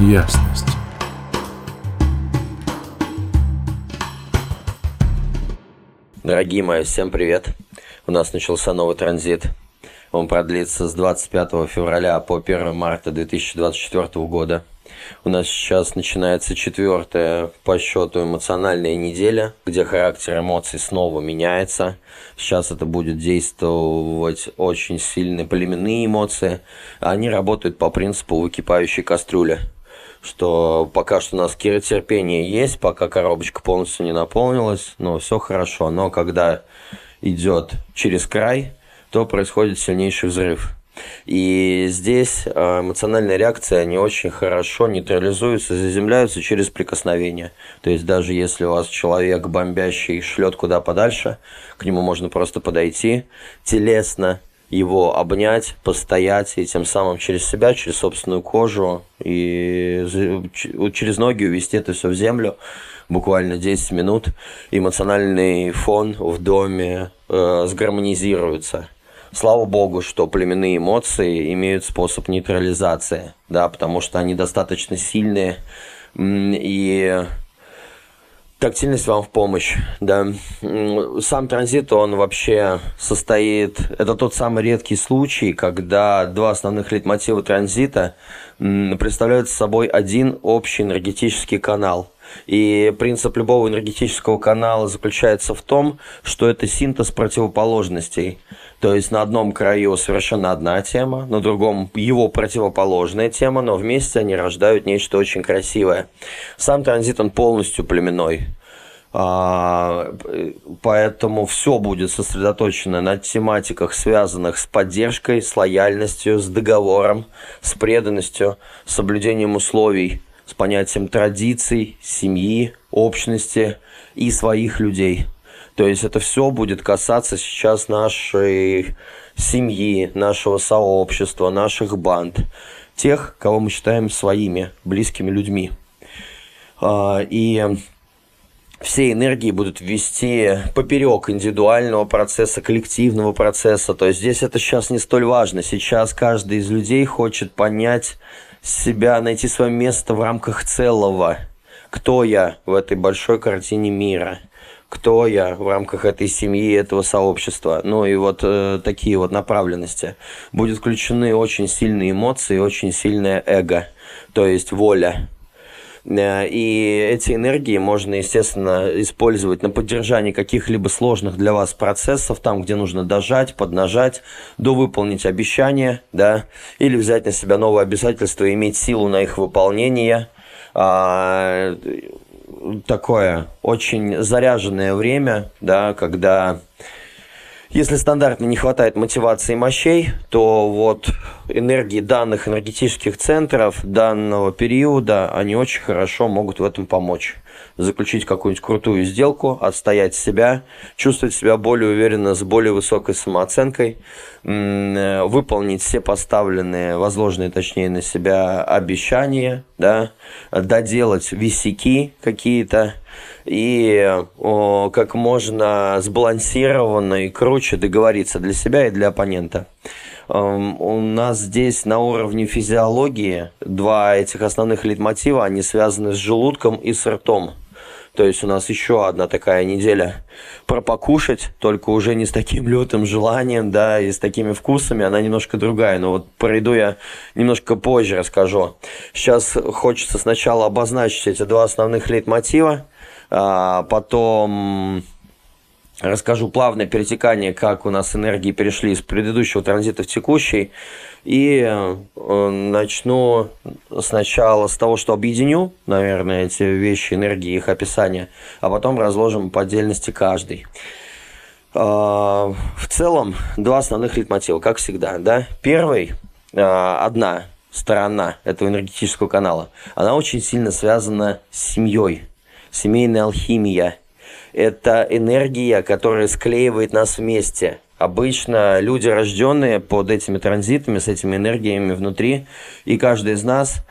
ясность. Дорогие мои, всем привет. У нас начался новый транзит. Он продлится с 25 февраля по 1 марта 2024 года. У нас сейчас начинается четвертая по счету эмоциональная неделя, где характер эмоций снова меняется. Сейчас это будет действовать очень сильные племенные эмоции. Они работают по принципу выкипающей кастрюли что пока что у нас терпение есть, пока коробочка полностью не наполнилась, но все хорошо. Но когда идет через край, то происходит сильнейший взрыв. И здесь а, эмоциональная реакция не очень хорошо нейтрализуется, заземляются через прикосновение. То есть даже если у вас человек бомбящий шлет куда подальше, к нему можно просто подойти телесно, его обнять, постоять и тем самым через себя, через собственную кожу и через ноги увести это все в землю. Буквально 10 минут. Эмоциональный фон в доме э, сгармонизируется. Слава богу, что племенные эмоции имеют способ нейтрализации, да, потому что они достаточно сильные. И Тактильность вам в помощь, да. Сам транзит, он вообще состоит... Это тот самый редкий случай, когда два основных лейтмотива транзита представляют собой один общий энергетический канал – и принцип любого энергетического канала заключается в том, что это синтез противоположностей. То есть на одном краю совершенно одна тема, на другом его противоположная тема, но вместе они рождают нечто очень красивое. Сам транзит, он полностью племенной. А, поэтому все будет сосредоточено на тематиках, связанных с поддержкой, с лояльностью, с договором, с преданностью, соблюдением условий – с понятием традиций, семьи, общности и своих людей. То есть это все будет касаться сейчас нашей семьи, нашего сообщества, наших банд, тех, кого мы считаем своими, близкими людьми. А, и все энергии будут вести поперек индивидуального процесса, коллективного процесса. То есть здесь это сейчас не столь важно. Сейчас каждый из людей хочет понять себя, найти свое место в рамках целого. Кто я в этой большой картине мира? Кто я в рамках этой семьи, этого сообщества? Ну и вот э, такие вот направленности. Будут включены очень сильные эмоции, очень сильное эго, то есть воля и эти энергии можно, естественно, использовать на поддержание каких-либо сложных для вас процессов, там, где нужно дожать, поднажать, довыполнить обещания, да, или взять на себя новые обязательства и иметь силу на их выполнение. А, такое очень заряженное время, да, когда если стандартно не хватает мотивации мощей, то вот энергии данных энергетических центров данного периода, они очень хорошо могут в этом помочь. Заключить какую-нибудь крутую сделку, отстоять себя, чувствовать себя более уверенно, с более высокой самооценкой, выполнить все поставленные, возложенные точнее на себя обещания, да, доделать висяки какие-то, и о, как можно сбалансированно и круче договориться для себя и для оппонента. Эм, у нас здесь на уровне физиологии два этих основных лейтмотива, они связаны с желудком и с ртом. То есть у нас еще одна такая неделя про покушать, только уже не с таким лютым желанием, да, и с такими вкусами, она немножко другая. Но вот про еду я немножко позже расскажу. Сейчас хочется сначала обозначить эти два основных лейтмотива, а потом расскажу плавное перетекание, как у нас энергии перешли из предыдущего транзита в текущий. И э, начну сначала с того, что объединю, наверное, эти вещи, энергии, их описание, а потом разложим по отдельности каждый. А, в целом, два основных лейтмотива, как всегда. Да? Первый, а, одна сторона этого энергетического канала, она очень сильно связана с семьей, семейная алхимия. Это энергия, которая склеивает нас вместе. Обычно люди, рожденные под этими транзитами, с этими энергиями внутри, и каждый из нас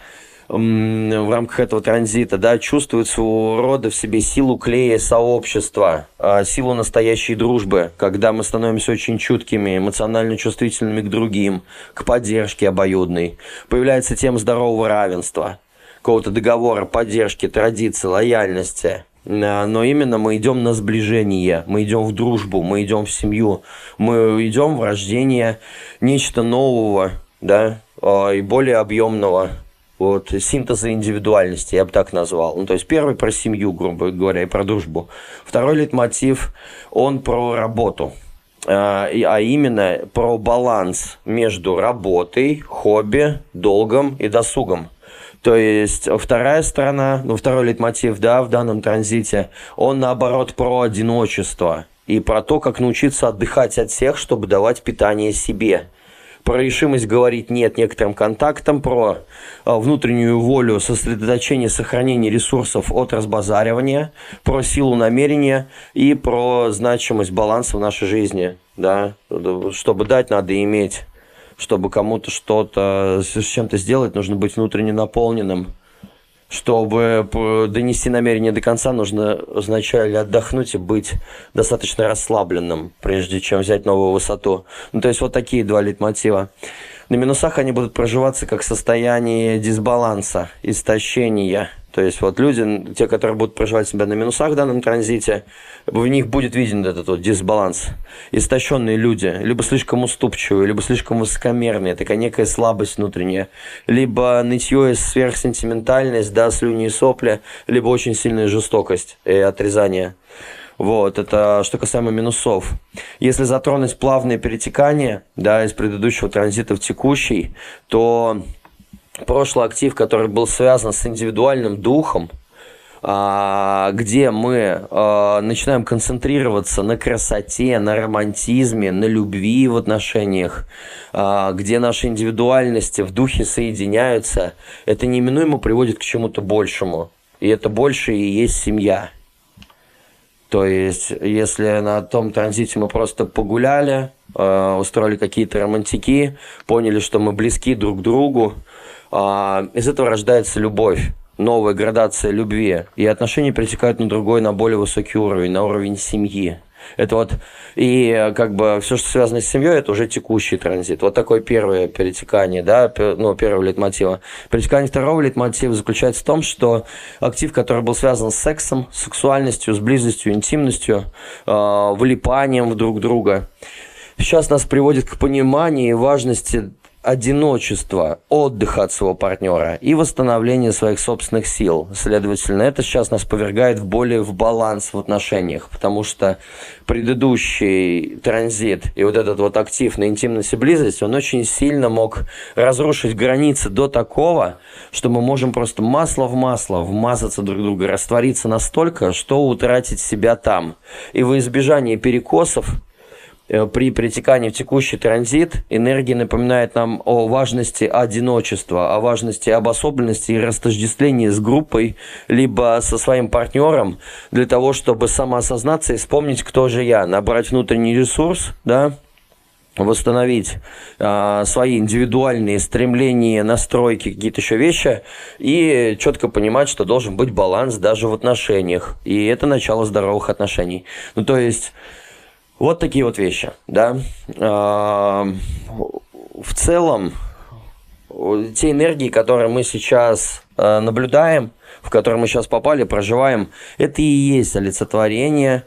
в рамках этого транзита, да, чувствует своего рода в себе силу клея сообщества, а, силу настоящей дружбы, когда мы становимся очень чуткими, эмоционально чувствительными к другим, к поддержке обоюдной. Появляется тема здорового равенства – какого-то договора, поддержки, традиции, лояльности. Э, но именно мы идем на сближение, мы идем в дружбу, мы идем в семью, мы идем в рождение нечто нового, да, и более объемного, вот, синтеза индивидуальности, я бы так назвал. Ну, то есть первый про семью, грубо говоря, и про дружбу. Второй лейтмотив, он про работу, а, а именно про баланс между работой, хобби, долгом и досугом. То есть вторая сторона, ну, второй лейтмотив, да, в данном транзите, он наоборот про одиночество и про то, как научиться отдыхать от всех, чтобы давать питание себе про решимость говорить «нет» некоторым контактам, про а, внутреннюю волю, сосредоточение, сохранение ресурсов от разбазаривания, про силу намерения и про значимость баланса в нашей жизни. Да? Чтобы дать, надо иметь. Чтобы кому-то что-то с чем-то сделать, нужно быть внутренне наполненным чтобы донести намерение до конца, нужно вначале отдохнуть и быть достаточно расслабленным, прежде чем взять новую высоту. Ну, то есть вот такие два лейтмотива. На минусах они будут проживаться как состояние дисбаланса, истощения – то есть вот люди, те, которые будут проживать себя на минусах в данном транзите, в них будет виден этот вот дисбаланс. Истощенные люди, либо слишком уступчивые, либо слишком высокомерные, такая некая слабость внутренняя, либо нытье и сверхсентиментальность, да, слюни и сопли, либо очень сильная жестокость и отрезание. Вот, это что касаемо минусов. Если затронуть плавное перетекание, да, из предыдущего транзита в текущий, то прошлый актив, который был связан с индивидуальным духом, а, где мы а, начинаем концентрироваться на красоте, на романтизме, на любви в отношениях, а, где наши индивидуальности в духе соединяются, это неминуемо приводит к чему-то большему. И это больше и есть семья. То есть, если на том транзите мы просто погуляли, устроили какие-то романтики, поняли, что мы близки друг к другу, из этого рождается любовь новая градация любви, и отношения перетекают на другой, на более высокий уровень, на уровень семьи. Это вот, и как бы все, что связано с семьей, это уже текущий транзит. Вот такое первое перетекание, да, ну, первого лейтмотива. Перетекание второго лейтмотива заключается в том, что актив, который был связан с сексом, сексуальностью, с близостью, интимностью, э, вылипанием в друг друга, сейчас нас приводит к пониманию важности одиночества, отдыха от своего партнера и восстановления своих собственных сил. Следовательно, это сейчас нас повергает в более в баланс в отношениях, потому что предыдущий транзит и вот этот вот актив на интимность и близость, он очень сильно мог разрушить границы до такого, что мы можем просто масло в масло вмазаться друг друга, раствориться настолько, что утратить себя там. И во избежание перекосов при притекании в текущий транзит энергия напоминает нам о важности одиночества, о важности обособленности и растождествления с группой, либо со своим партнером, для того, чтобы самоосознаться и вспомнить, кто же я, набрать внутренний ресурс, да, восстановить а, свои индивидуальные стремления, настройки, какие-то еще вещи, и четко понимать, что должен быть баланс даже в отношениях. И это начало здоровых отношений. Ну, то есть вот такие вот вещи, да. А, в целом, те энергии, которые мы сейчас а, наблюдаем, в которые мы сейчас попали, проживаем, это и есть олицетворение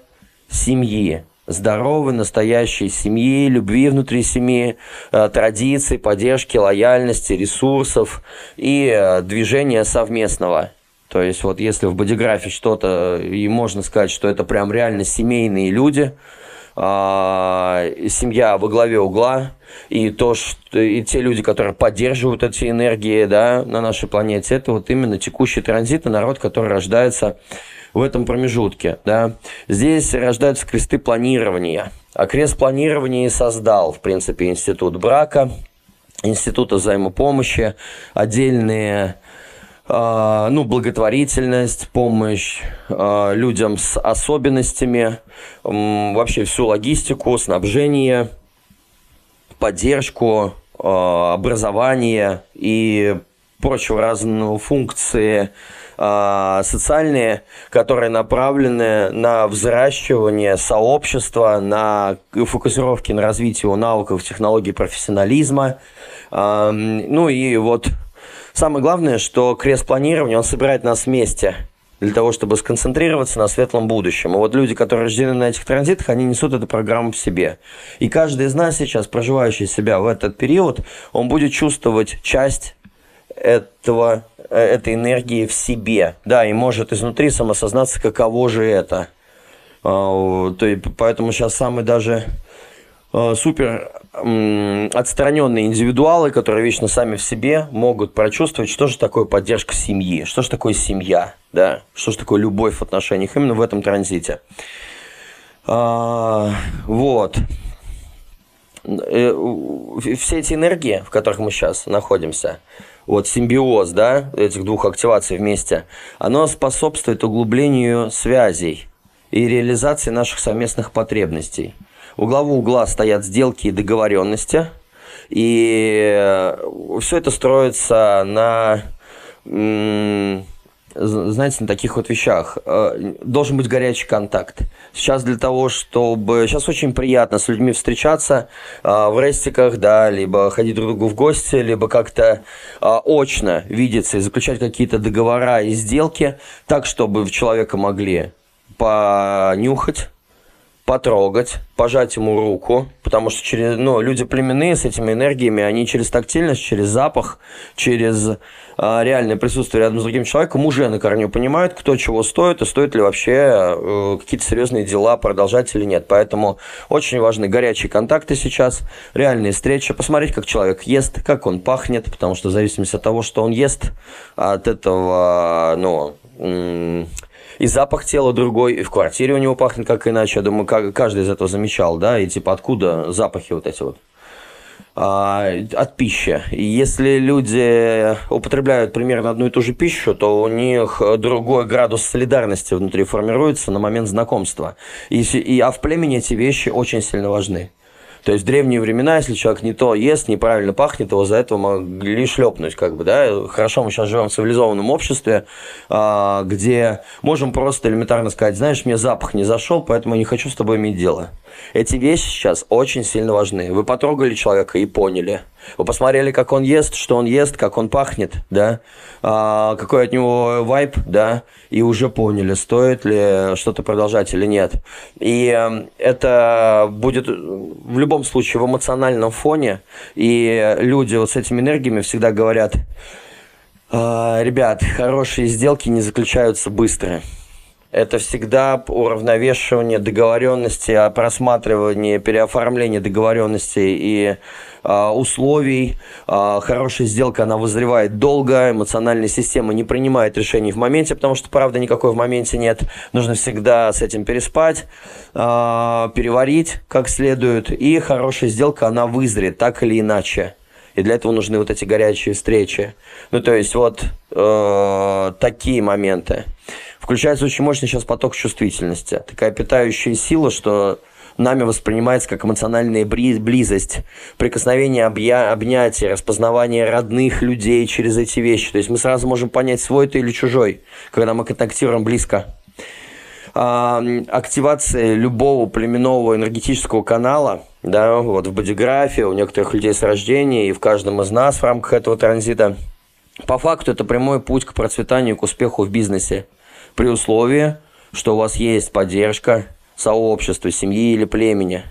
семьи, здоровой, настоящей семьи, любви внутри семьи, а, традиций, поддержки, лояльности, ресурсов и движения совместного. То есть вот если в бодиграфе что-то, и можно сказать, что это прям реально семейные люди – семья во главе угла, и то, что и те люди, которые поддерживают эти энергии да, на нашей планете, это вот именно текущий транзит и народ, который рождается в этом промежутке. Да. Здесь рождаются кресты планирования. А крест планирования и создал, в принципе, институт брака, института взаимопомощи, отдельные а, ну, благотворительность, помощь а, людям с особенностями, вообще всю логистику, снабжение, поддержку, а, образование и прочего разного функции социальные, которые направлены на взращивание сообщества, на фокусировки на развитие навыков, технологий профессионализма. Ну и вот самое главное, что крест планирования, он собирает нас вместе для того, чтобы сконцентрироваться на светлом будущем. И вот люди, которые рождены на этих транзитах, они несут эту программу в себе. И каждый из нас сейчас, проживающий себя в этот период, он будет чувствовать часть этого, э, этой энергии в себе. Да, и может изнутри самосознаться, каково же это. А, то есть, поэтому сейчас самый даже супер отстраненные индивидуалы, которые вечно сами в себе, могут прочувствовать, что же такое поддержка семьи, что же такое семья, да, что же такое любовь в отношениях именно в этом транзите. А, вот. Э, все эти энергии, в которых мы сейчас находимся, вот симбиоз, да, этих двух активаций вместе, оно способствует углублению связей и реализации наших совместных потребностей – у главы угла стоят сделки и договоренности. И э, все это строится на, знаете, на таких вот вещах. Э, должен быть горячий контакт. Сейчас для того, чтобы... Сейчас очень приятно с людьми встречаться э, в рестиках, да, либо ходить друг к другу в гости, либо как-то очно видеться и заключать какие-то договора и сделки так, чтобы человека могли понюхать, потрогать, пожать ему руку, потому что через, ну, люди племенные с этими энергиями, они через тактильность, через запах, через а, реальное присутствие рядом с другим человеком уже на корню понимают, кто чего стоит и стоит ли вообще э, какие-то серьезные дела продолжать или нет. Поэтому очень важны горячие контакты сейчас, реальные встречи, посмотреть, как человек ест, как он пахнет, потому что в зависимости от того, что он ест, от этого, ну, и запах тела другой, и в квартире у него пахнет как иначе. Я думаю, каждый из этого замечал, да, и типа откуда запахи вот эти вот а, от пищи. И если люди употребляют примерно одну и ту же пищу, то у них другой градус солидарности внутри формируется на момент знакомства. И, и, а в племени эти вещи очень сильно важны. То есть в древние времена, если человек не то ест, неправильно пахнет, его за это могли шлепнуть, как бы, да. Хорошо, мы сейчас живем в цивилизованном обществе, а, где можем просто элементарно сказать, знаешь, мне запах не зашел, поэтому я не хочу с тобой иметь дело. Эти вещи сейчас очень сильно важны. Вы потрогали человека и поняли. Вы посмотрели, как он ест, что он ест, как он пахнет, да, а, какой от него вайп, да, и уже поняли, стоит ли что-то продолжать или нет. И э, это будет в любом случае в эмоциональном фоне, и люди вот с этими энергиями всегда говорят, «А, ребят, хорошие сделки не заключаются быстро это всегда уравновешивание договоренности, а просматривание, переоформление договоренностей и э, условий. Э, хорошая сделка, она вызревает долго, эмоциональная система не принимает решений в моменте, потому что, правда, никакой в моменте нет. Нужно всегда с этим переспать, э, переварить как следует, и хорошая сделка, она вызрет так или иначе. И для этого нужны вот эти горячие встречи. Ну, то есть вот э, такие моменты. Включается очень мощный сейчас поток чувствительности. Такая питающая сила, что нами воспринимается как эмоциональная близость, прикосновение, объя... обнятие, распознавание родных людей через эти вещи. То есть мы сразу можем понять, свой ты или чужой, когда мы контактируем близко. А, активация любого племенного энергетического канала, да, вот в бодиграфии, у некоторых людей с рождения и в каждом из нас в рамках этого транзита, по факту это прямой путь к процветанию, к успеху в бизнесе при условии, что у вас есть поддержка сообщества, семьи или племени.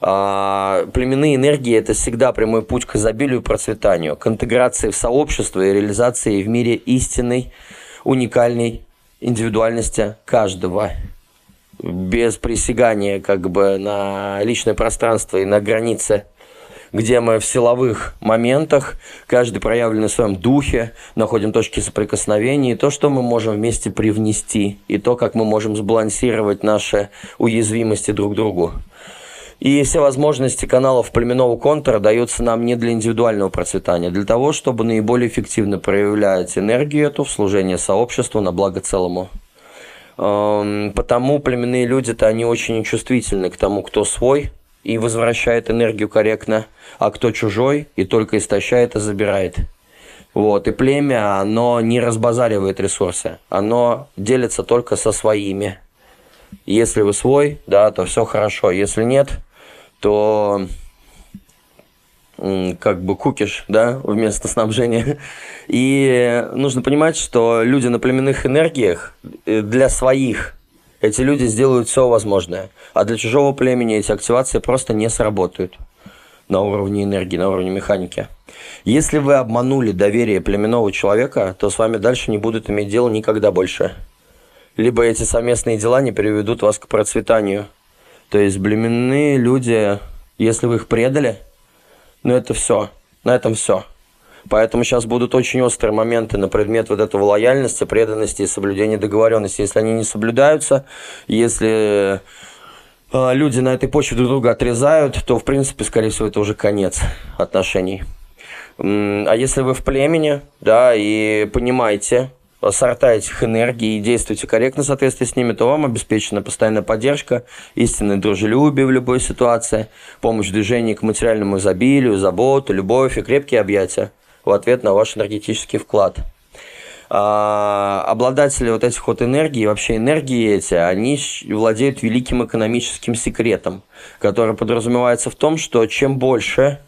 А, племенные энергии – это всегда прямой путь к изобилию и процветанию, к интеграции в сообщество и реализации в мире истинной, уникальной индивидуальности каждого без присягания как бы на личное пространство и на границы где мы в силовых моментах, каждый проявленный в своем духе, находим точки соприкосновения, и то, что мы можем вместе привнести, и то, как мы можем сбалансировать наши уязвимости друг к другу. И все возможности каналов племенного контура даются нам не для индивидуального процветания, а для того, чтобы наиболее эффективно проявлять энергию эту в служении сообществу на благо целому. Эм, потому племенные люди-то они очень чувствительны к тому, кто свой, и возвращает энергию корректно, а кто чужой и только истощает и забирает. Вот, и племя, оно не разбазаривает ресурсы, оно делится только со своими. Если вы свой, да, то все хорошо. Если нет, то как бы кукиш, да, вместо снабжения. И нужно понимать, что люди на племенных энергиях э, для своих эти люди сделают все возможное. А для чужого племени эти активации просто не сработают на уровне энергии, на уровне механики. Если вы обманули доверие племенного человека, то с вами дальше не будут иметь дело никогда больше. Либо эти совместные дела не приведут вас к процветанию. То есть племенные люди, если вы их предали, ну это все, на этом все. Поэтому сейчас будут очень острые моменты на предмет вот этого лояльности, преданности и соблюдения договоренности. Если они не соблюдаются, если э, люди на этой почве друг друга отрезают, то, в принципе, скорее всего, это уже конец отношений. А если вы в племени, да, и понимаете, сорта этих энергий и действуете корректно в соответствии с ними, то вам обеспечена постоянная поддержка, истинное дружелюбие в любой ситуации, помощь в движении к материальному изобилию, заботу, любовь и крепкие объятия в ответ на ваш энергетический вклад. А, обладатели вот этих вот энергий, вообще энергии эти, они владеют великим экономическим секретом, который подразумевается в том, что чем больше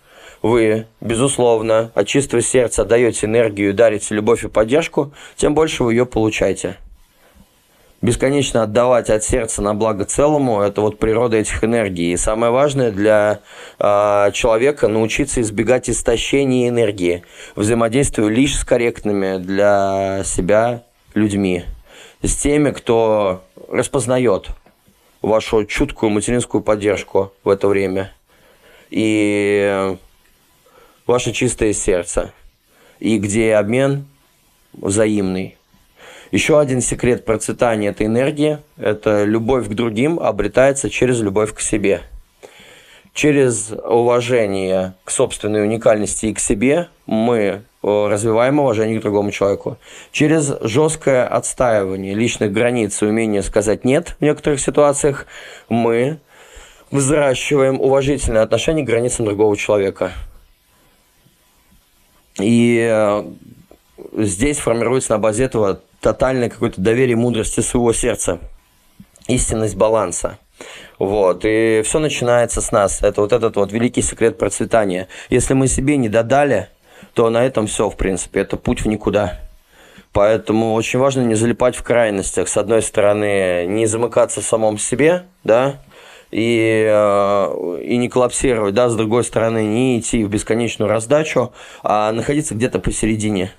вы, безусловно, от чистого сердца даете энергию, дарите любовь и поддержку, тем больше вы ее получаете бесконечно отдавать от сердца на благо целому, это вот природа этих энергий. И самое важное для э, человека научиться избегать истощения энергии, взаимодействуя лишь с корректными для себя людьми, с теми, кто распознает вашу чуткую материнскую поддержку в это время и ваше чистое сердце, и где обмен взаимный. Еще один секрет процветания этой энергии – это любовь к другим обретается через любовь к себе. Через уважение к собственной уникальности и к себе мы э, развиваем уважение к другому человеку. Через жесткое отстаивание личных границ и умение сказать «нет» в некоторых ситуациях мы взращиваем уважительное отношение к границам другого человека. И э, здесь формируется на базе этого тотальное какое-то доверие мудрости своего сердца, истинность баланса. Вот, и все начинается с нас. Это вот этот вот великий секрет процветания. Если мы себе не додали, то на этом все, в принципе, это путь в никуда. Поэтому очень важно не залипать в крайностях. С одной стороны, не замыкаться в самом себе, да, и, э, и не коллапсировать, да, с другой стороны, не идти в бесконечную раздачу, а находиться где-то посередине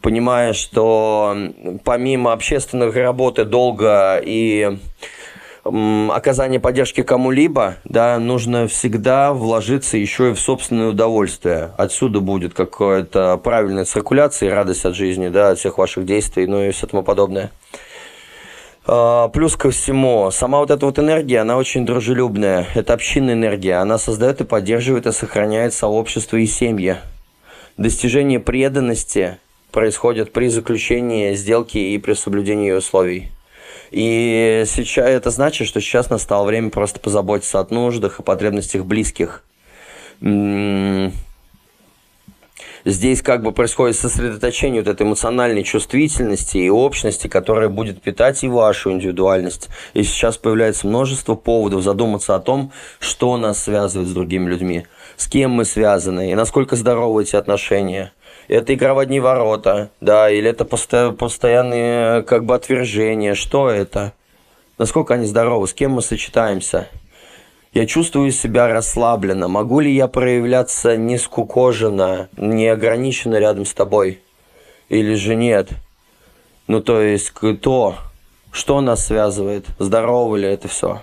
понимая, что помимо общественных работы долго и оказания поддержки кому-либо, да, нужно всегда вложиться еще и в собственное удовольствие. Отсюда будет какая-то правильная циркуляция и радость от жизни, да, от всех ваших действий, ну и все тому подобное. А, плюс ко всему, сама вот эта вот энергия, она очень дружелюбная. Это общинная энергия. Она создает и поддерживает и сохраняет сообщество и семьи. Достижение преданности происходит при заключении сделки и при соблюдении ее условий. И сейчас это значит, что сейчас настало время просто позаботиться о нуждах и потребностях близких. Здесь как бы происходит сосредоточение вот этой эмоциональной чувствительности и общности, которая будет питать и вашу индивидуальность. И сейчас появляется множество поводов задуматься о том, что нас связывает с другими людьми, с кем мы связаны и насколько здоровы эти отношения – это игра в одни ворота, да, или это посто- постоянные как бы отвержения, что это? Насколько они здоровы, с кем мы сочетаемся? Я чувствую себя расслабленно. Могу ли я проявляться не скукоженно, не ограниченно рядом с тобой? Или же нет? Ну, то есть, кто? Что нас связывает? Здорово ли это все?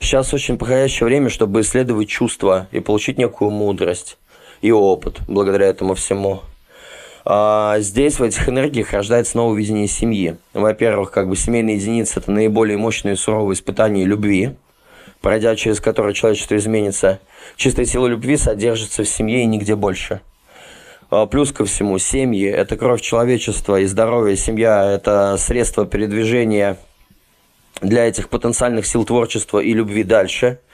Сейчас очень подходящее время, чтобы исследовать чувства и получить некую мудрость и опыт благодаря этому всему. А, здесь, в этих энергиях, рождается новое видение семьи. Во-первых, как бы семейная единица – это наиболее мощные и суровые испытания любви, пройдя через которое человечество изменится. Чистая сила любви содержится в семье и нигде больше. А, плюс ко всему, семьи – это кровь человечества и здоровье. Семья – это средство передвижения для этих потенциальных сил творчества и любви дальше –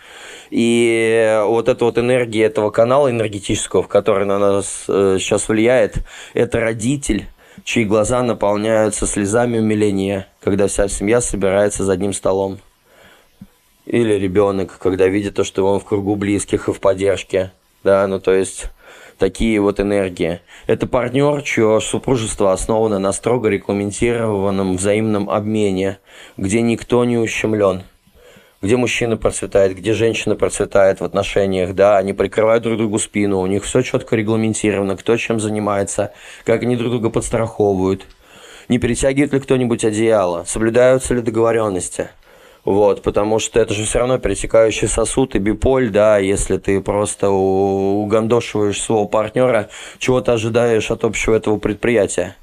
и вот эта вот энергия этого канала энергетического, который на нас э, сейчас влияет, это родитель, чьи глаза наполняются слезами умиления, когда вся семья собирается за одним столом. Или ребенок, когда видит то, что он в кругу близких и в поддержке. Да, ну то есть такие вот энергии. Это партнер, чье супружество основано на строго регламентированном взаимном обмене, где никто не ущемлен где мужчина процветает, где женщина процветает в отношениях, да, они прикрывают друг другу спину, у них все четко регламентировано, кто чем занимается, как они друг друга подстраховывают, не перетягивает ли кто-нибудь одеяло, соблюдаются ли договоренности. Вот, потому что это же все равно перетекающий сосуд и биполь, да, если ты просто угандошиваешь своего партнера, чего ты ожидаешь от общего этого предприятия.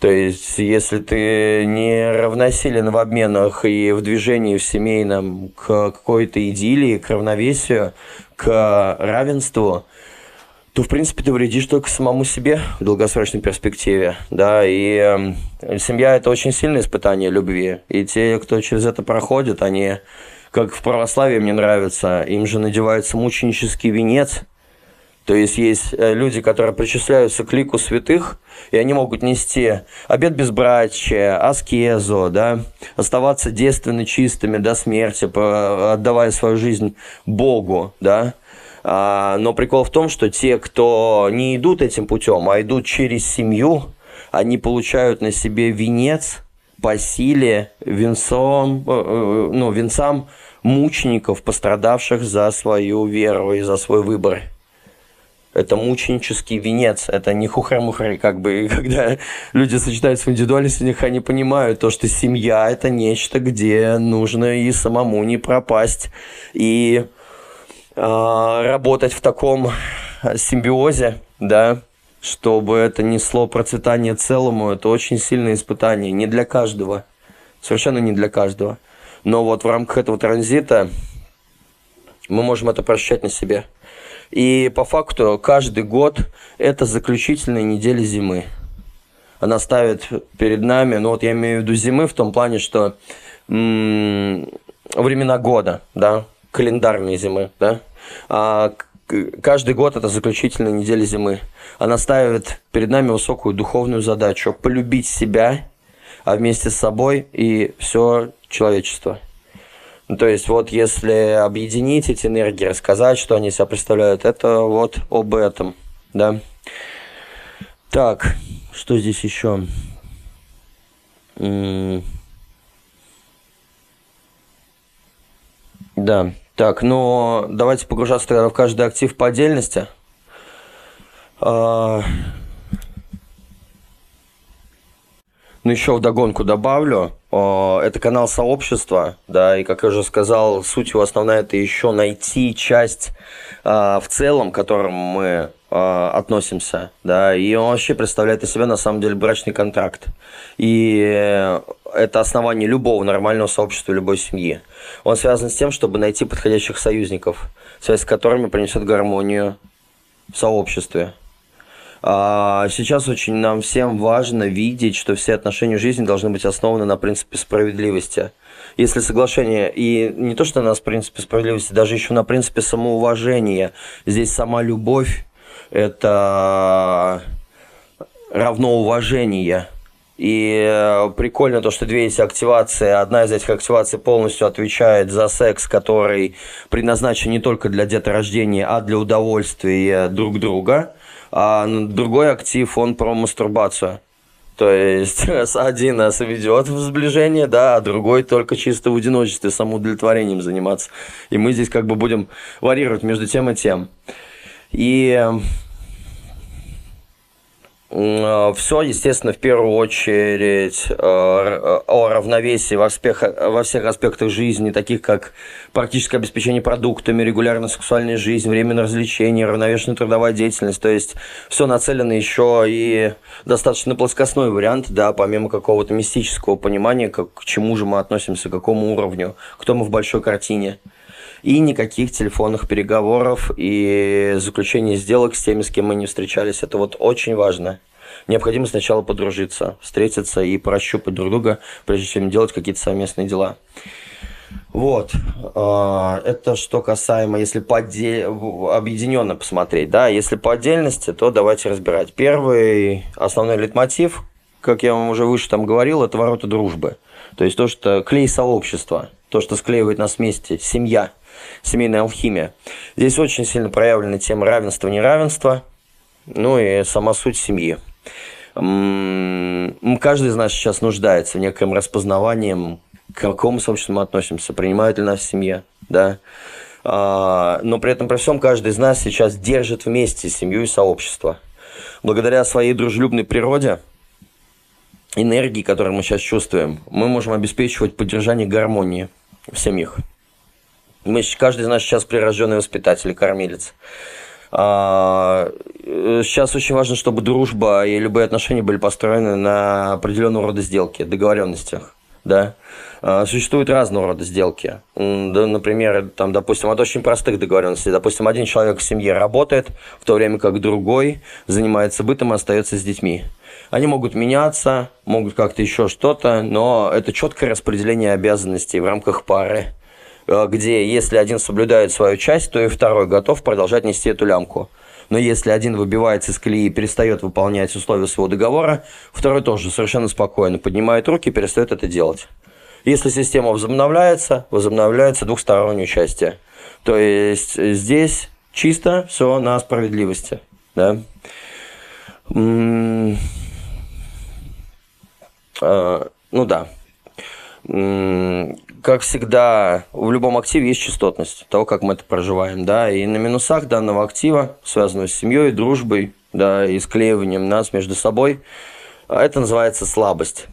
То есть, если ты не равносилен в обменах и в движении в семейном к какой-то идиллии, к равновесию, к равенству, то, в принципе, ты вредишь только самому себе в долгосрочной перспективе, да, и э, семья – это очень сильное испытание любви, и те, кто через это проходит, они, как в православии мне нравится, им же надевается мученический венец – то есть есть э, люди, которые причисляются к лику святых, и они могут нести обед безбрачия, аскезу, да, оставаться девственно чистыми до смерти, отдавая свою жизнь Богу, да. А, но прикол в том, что те, кто не идут этим путем, а идут через семью, они получают на себе венец по силе венцом, э, э, ну, венцам мучеников, пострадавших за свою веру и за свой выбор это мученический венец, это не хухры-мухры, как бы, когда люди сочетаются в индивидуальностях, они понимают то, что семья – это нечто, где нужно и самому не пропасть, и э, работать в таком симбиозе, да, чтобы это несло процветание целому, это очень сильное испытание, не для каждого, совершенно не для каждого. Но вот в рамках этого транзита мы можем это прощать на себе – и по факту каждый год это заключительная неделя зимы. Она ставит перед нами, ну вот я имею в виду зимы в том плане, что м- времена года, да, календарные зимы, да, а каждый год это заключительная неделя зимы. Она ставит перед нами высокую духовную задачу полюбить себя, а вместе с собой и все человечество. Ну, то есть вот если объединить эти энергии, рассказать, что они себя представляют, это вот об этом, да. Так, что здесь еще? Да, так, ну давайте погружаться тогда в каждый актив по отдельности. А, Ну, еще вдогонку добавлю, это канал сообщества, да, и, как я уже сказал, суть его основная – это еще найти часть а, в целом, к которому мы а, относимся, да, и он вообще представляет из себя, на самом деле, брачный контракт. И это основание любого нормального сообщества, любой семьи. Он связан с тем, чтобы найти подходящих союзников, связь с которыми принесет гармонию в сообществе. А, сейчас очень нам всем важно видеть, что все отношения в жизни должны быть основаны на принципе справедливости. Если соглашение, и не то, что на принципе справедливости, даже еще на принципе самоуважения, здесь сама любовь – это равно уважение. И э, прикольно то, что две эти активации, одна из этих активаций полностью отвечает за секс, который предназначен не только для деторождения, а для удовольствия друг друга – а другой актив, он про мастурбацию. То есть один нас ведет в сближение, да, а другой только чисто в одиночестве, самоудовлетворением заниматься. И мы здесь как бы будем варьировать между тем и тем. И Все, естественно, в первую очередь э, о равновесии во всех, во всех аспектах жизни, таких как практическое обеспечение продуктами, регулярная сексуальная жизнь, время на развлечения, равновешенная трудовая деятельность. То есть все нацелено еще и достаточно плоскостной вариант, да, помимо какого-то мистического понимания, как, к чему же мы относимся, к какому уровню, кто мы в большой картине и никаких телефонных переговоров и заключения сделок с теми, с кем мы не встречались. Это вот очень важно. Необходимо сначала подружиться, встретиться и прощупать друг друга, прежде чем делать какие-то совместные дела. Вот, а, это что касаемо, если по объединенно посмотреть, да, если по отдельности, то давайте разбирать. Первый основной литмотив, как я вам уже выше там говорил, это ворота дружбы. То есть то, что клей сообщества, то, что склеивает нас вместе, семья – семейная алхимия. Здесь очень сильно проявлена тема равенства-неравенства, ну и сама суть семьи. Каждый из нас сейчас нуждается в неком распознавании, к какому сообществу мы относимся, принимает ли нас семья, да. А, но при этом при всем каждый из нас сейчас держит вместе семью и сообщество. Благодаря своей дружелюбной природе, энергии, которую мы сейчас чувствуем, мы можем обеспечивать поддержание гармонии в семьях. Мы, каждый из нас сейчас прирожденный воспитатель и кормилец. А, э, сейчас очень важно, чтобы дружба и любые отношения были построены на определенного рода сделки, договоренностях. Да? А, существуют разного рода сделки. Например, там, допустим, от очень простых договоренностей. Допустим, один человек в семье работает, в то время как другой занимается бытом и остается с детьми. Они могут меняться, могут как-то еще что-то, но это четкое распределение обязанностей в рамках пары. Э, где если один соблюдает свою часть, то и второй готов продолжать нести эту лямку. Но если один выбивается из колеи и перестает выполнять условия своего договора, второй тоже совершенно спокойно поднимает руки и перестает это делать. Если система возобновляется, возобновляется двухстороннее участие. То есть здесь чисто все на справедливости. Да? А, ну да как всегда, в любом активе есть частотность того, как мы это проживаем, да, и на минусах данного актива, связанного с семьей, дружбой, да, и склеиванием нас между собой, это называется слабость.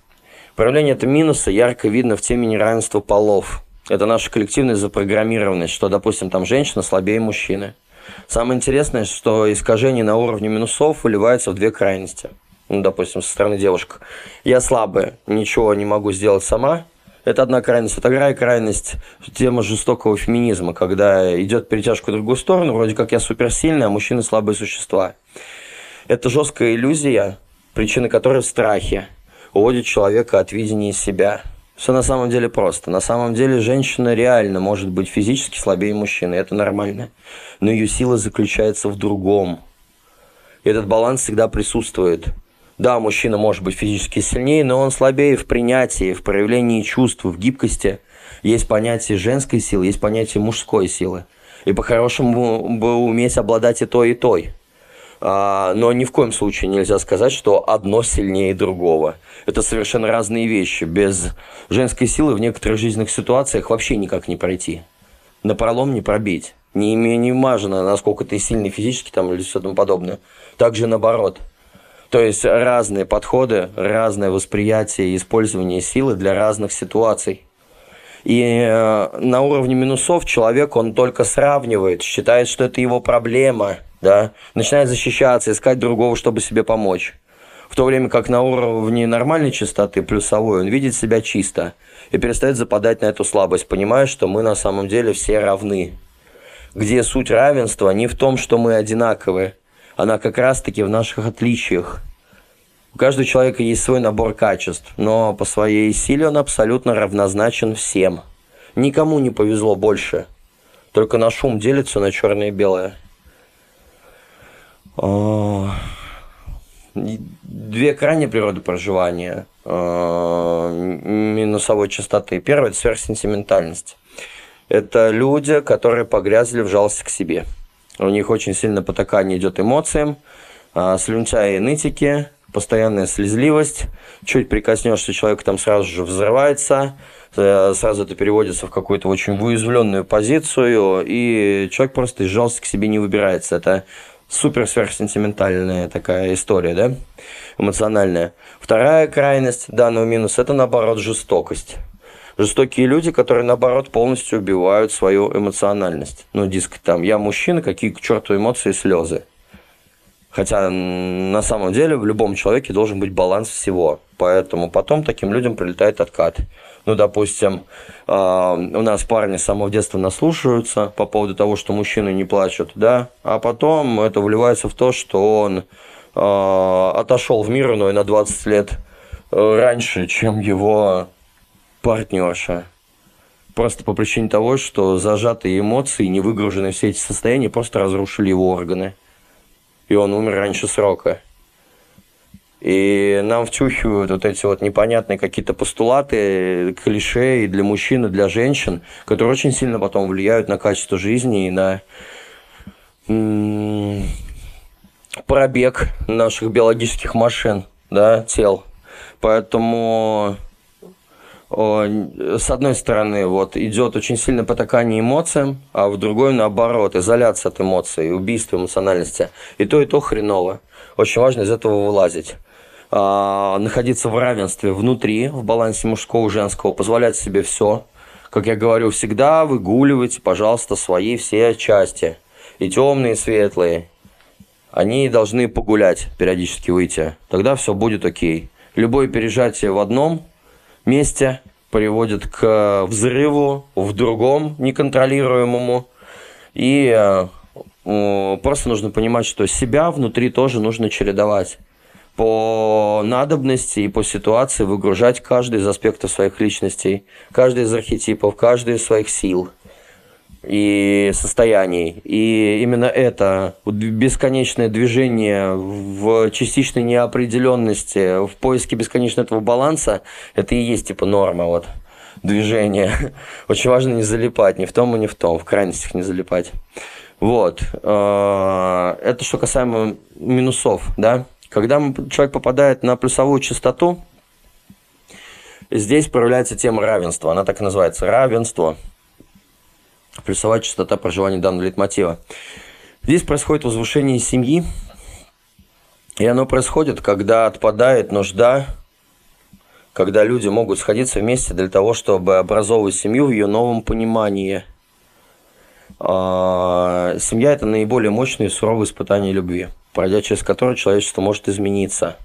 Проявление этого минуса ярко видно в теме неравенства полов. Это наша коллективная запрограммированность, что, допустим, там женщина слабее мужчины. Самое интересное, что искажение на уровне минусов выливается в две крайности. Ну, допустим, со стороны девушек. Я слабая, ничего не могу сделать сама, это одна крайность. Вторая крайность – тема жестокого феминизма, когда идет перетяжка в другую сторону, вроде как я суперсильная, а мужчины слабые существа. Это жесткая иллюзия, причина которой в страхе, уводит человека от видения себя. Все на самом деле просто. На самом деле женщина реально может быть физически слабее мужчины, это нормально. Но ее сила заключается в другом. И этот баланс всегда присутствует – да, мужчина может быть физически сильнее, но он слабее в принятии, в проявлении чувств, в гибкости. Есть понятие женской силы, есть понятие мужской силы. И по-хорошему бы уметь обладать и той, и той. А, но ни в коем случае нельзя сказать, что одно сильнее другого. Это совершенно разные вещи. Без женской силы в некоторых жизненных ситуациях вообще никак не пройти. На пролом не пробить. Не, не важно, насколько ты сильный физически там, или все тому подобное. Также наоборот – то есть разные подходы, разное восприятие и использование силы для разных ситуаций. И э, на уровне минусов человек, он только сравнивает, считает, что это его проблема, да, начинает защищаться, искать другого, чтобы себе помочь. В то время как на уровне нормальной чистоты, плюсовой, он видит себя чисто и перестает западать на эту слабость, понимая, что мы на самом деле все равны. Где суть равенства не в том, что мы одинаковые, она как раз-таки в наших отличиях. У каждого человека есть свой набор качеств, но по своей силе он абсолютно равнозначен всем. Никому не повезло больше. Только наш ум делится на черное и белое. А, две крайние природы проживания а, минусовой частоты. Первое – это сверхсентиментальность. Это люди, которые погрязли в жалости к себе – у них очень сильно потакание идет эмоциям, а, слюнтяи нытики, постоянная слезливость, чуть прикоснешься, человек там сразу же взрывается, э, сразу это переводится в какую-то очень выязвленную позицию, и человек просто из жалости к себе не выбирается. Это супер сверхсентиментальная такая история, да, эмоциональная. Вторая крайность данного минуса – это, наоборот, жестокость жестокие люди, которые, наоборот, полностью убивают свою эмоциональность. Ну, диск там, я мужчина, какие к черту эмоции, слезы. Хотя на самом деле в любом человеке должен быть баланс всего. Поэтому потом таким людям прилетает откат. Ну, допустим, э, у нас парни с самого детства наслушаются по поводу того, что мужчины не плачут, да, а потом это вливается в то, что он э, отошел в мир иной на 20 лет э, раньше, чем его партнерша. Просто по причине того, что зажатые эмоции, не выгруженные все эти состояния, просто разрушили его органы. И он умер раньше срока. И нам втюхивают вот эти вот непонятные какие-то постулаты, клише и для мужчин, и для женщин, которые очень сильно потом влияют на качество жизни и на пробег наших биологических машин, да, тел. Поэтому с одной стороны, вот идет очень сильное потакание эмоциям, а в другой, наоборот, изоляция от эмоций, убийство эмоциональности. И то, и то хреново. Очень важно из этого вылазить. А, находиться в равенстве внутри, в балансе мужского и женского, позволять себе все. Как я говорю, всегда выгуливайте, пожалуйста, свои все части. И темные, и светлые. Они должны погулять, периодически выйти. Тогда все будет окей. Любое пережатие в одном месте приводит к взрыву в другом неконтролируемому. И э, просто нужно понимать, что себя внутри тоже нужно чередовать. По надобности и по ситуации выгружать каждый из аспектов своих личностей, каждый из архетипов, каждый из своих сил – и состояний. И именно это бесконечное движение в частичной неопределенности, в поиске бесконечного этого баланса, это и есть типа норма вот движения. Очень важно не залипать ни в том и ни в том, в крайностях не залипать. Вот. Э, это что касаемо минусов, да. Когда человек попадает на плюсовую частоту, здесь проявляется тема равенства. Она так и называется – равенство – плюсовая частота проживания данного лейтмотива. Здесь происходит возвышение семьи, и оно происходит, когда отпадает нужда, когда люди могут сходиться вместе для того, чтобы образовывать семью в ее новом понимании. А, семья – это наиболее мощное и суровое испытание любви, пройдя через которое человечество может измениться.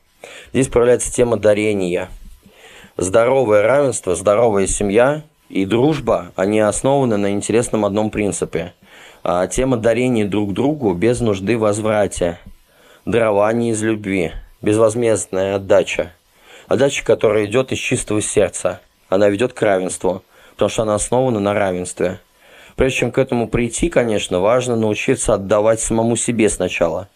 Здесь проявляется тема дарения. Здоровое равенство, здоровая семья – и дружба, они основаны на интересном одном принципе. А, тема дарения друг другу без нужды возврате, дарование из любви, безвозмездная отдача. Отдача, которая идет из чистого сердца. Она ведет к равенству, потому что она основана на равенстве. Прежде чем к этому прийти, конечно, важно научиться отдавать самому себе сначала.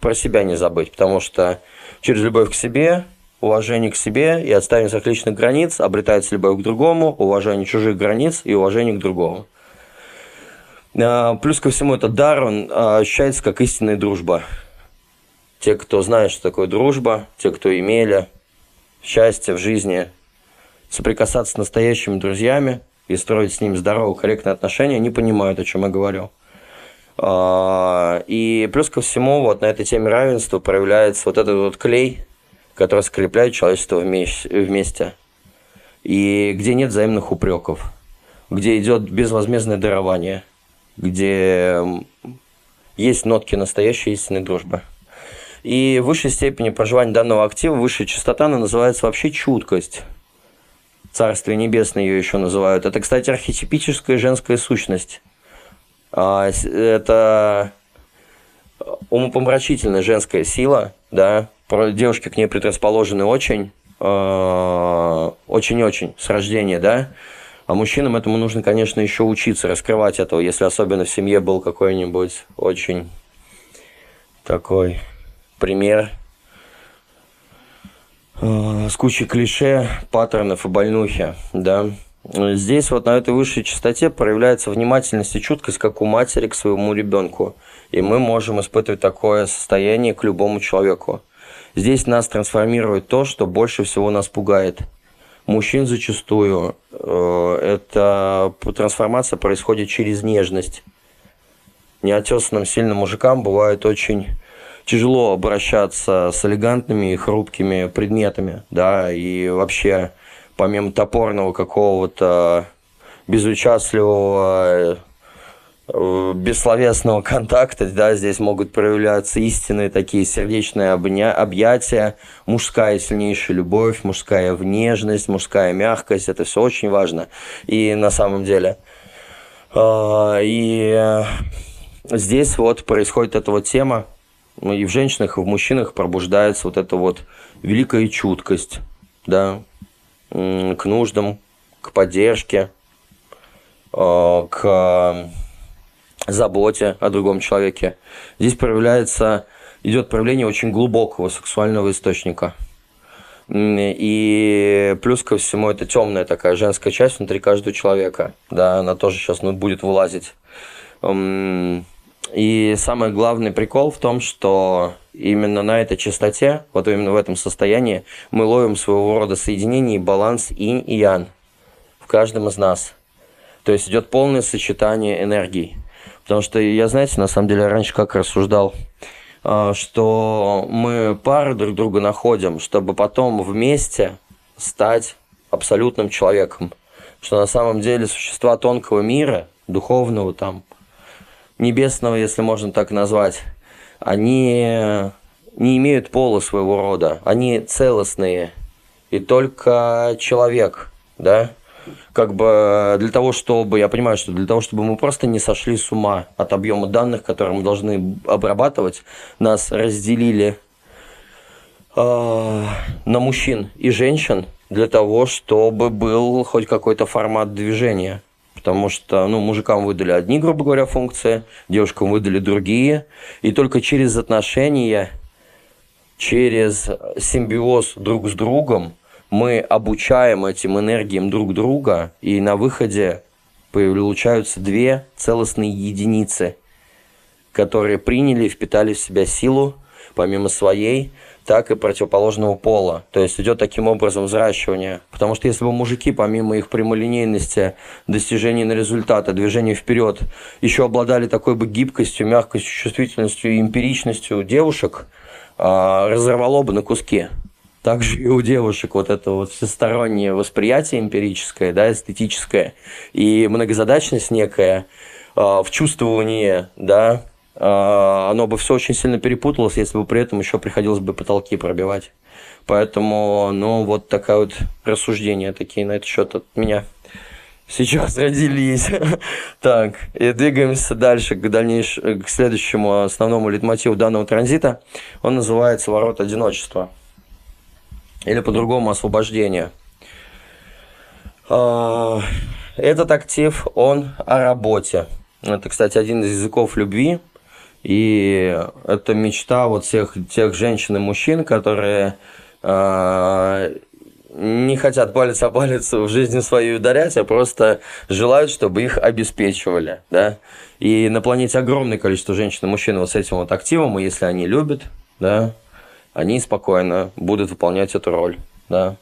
Про себя не забыть, потому что через любовь к себе уважение к себе и отставание своих личных границ обретается любовь к другому, уважение чужих границ и уважение к другому. А, плюс ко всему, этот дар, он а, ощущается как истинная дружба. Те, кто знает, что такое дружба, те, кто имели счастье в жизни, соприкасаться с настоящими друзьями и строить с ними здоровые, корректные отношения, они понимают, о чем я говорю. А, и плюс ко всему, вот на этой теме равенства проявляется вот этот вот клей, которые скрепляют человечество вместе. И где нет взаимных упреков, где идет безвозмездное дарование, где есть нотки настоящей истинной дружбы. И в высшей степени проживания данного актива, высшая частота, она называется вообще чуткость. Царствие небесное ее еще называют. Это, кстати, архетипическая женская сущность. А, это умопомрачительная женская сила, да, девушки к ней предрасположены очень, э, очень-очень с рождения, да, а мужчинам этому нужно, конечно, еще учиться, раскрывать этого, если особенно в семье был какой-нибудь очень такой пример э, с кучей клише, паттернов и больнухи, да. Здесь вот на этой высшей частоте проявляется внимательность и чуткость, как у матери к своему ребенку. И мы можем испытывать такое состояние к любому человеку. Здесь нас трансформирует то, что больше всего нас пугает. Мужчин зачастую э, эта трансформация происходит через нежность. Неотесанным сильным мужикам бывает очень тяжело обращаться с элегантными и хрупкими предметами, да, и вообще помимо топорного какого-то безучастливого Э, бессловесного контакта, да, здесь могут проявляться истинные такие сердечные обня- объятия, мужская сильнейшая любовь, мужская внежность, мужская мягкость, это все очень важно. И на самом деле, э, и здесь вот происходит эта вот тема, ну, и в женщинах, и в мужчинах пробуждается вот эта вот великая чуткость, да, к нуждам, к поддержке, э, к заботе о другом человеке. Здесь проявляется, идет проявление очень глубокого сексуального источника. И плюс ко всему это темная такая женская часть внутри каждого человека. Да, она тоже сейчас ну, будет вылазить. И самый главный прикол в том, что именно на этой частоте, вот именно в этом состоянии, мы ловим своего рода соединение и баланс инь и ян в каждом из нас. То есть идет полное сочетание энергий. Потому что я, знаете, на самом деле раньше как рассуждал, а, что мы пары друг друга находим, чтобы потом вместе стать абсолютным человеком. Что на самом деле существа тонкого мира, духовного там, небесного, если можно так назвать, они не имеют пола своего рода, они целостные. И только человек, да, как бы для того, чтобы, я понимаю, что для того, чтобы мы просто не сошли с ума от объема данных, которые мы должны обрабатывать, нас разделили э, на мужчин и женщин для того, чтобы был хоть какой-то формат движения. Потому что ну, мужикам выдали одни, грубо говоря, функции, девушкам выдали другие. И только через отношения, через симбиоз друг с другом мы обучаем этим энергиям друг друга, и на выходе получаются две целостные единицы, которые приняли и впитали в себя силу, помимо своей, так и противоположного пола. То есть идет таким образом взращивание. Потому что если бы мужики, помимо их прямолинейности, достижения на результаты, движения вперед, еще обладали такой бы гибкостью, мягкостью, чувствительностью и эмпиричностью девушек, а, разорвало бы на куски также и у девушек вот это вот всестороннее восприятие эмпирическое, да, эстетическое, и многозадачность некая э, в чувствовании, да, оно бы все очень сильно перепуталось, если бы при этом еще приходилось бы потолки пробивать. Поэтому, ну, вот такая вот рассуждения такие на этот счет от меня сейчас родились. так, и двигаемся дальше к дальнейшему, к следующему основному литмотиву данного транзита. Он называется «Ворот одиночества» или по-другому освобождение. А, этот актив, он о работе. Это, кстати, один из языков любви. И это мечта вот всех тех женщин и мужчин, которые э, не хотят палец о палец в жизни свою ударять, а просто желают, чтобы их обеспечивали. Да? И на планете огромное количество женщин и мужчин вот с этим вот активом, и если они любят, да, они спокойно будут выполнять эту роль. Да.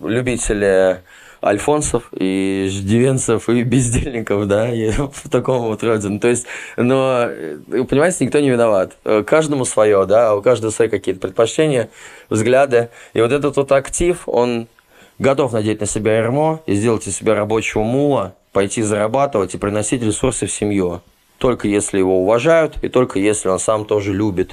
Любители альфонсов и ждивенцев и бездельников, да, и в таком вот роде. Ну, то есть, но, э, понимаете, никто не виноват. Каждому свое, да, у каждого свои какие-то предпочтения, взгляды. И вот этот вот актив, он готов надеть на себя ермо и сделать из себя рабочего мула, пойти зарабатывать и приносить ресурсы в семью только если его уважают и только если он сам тоже любит.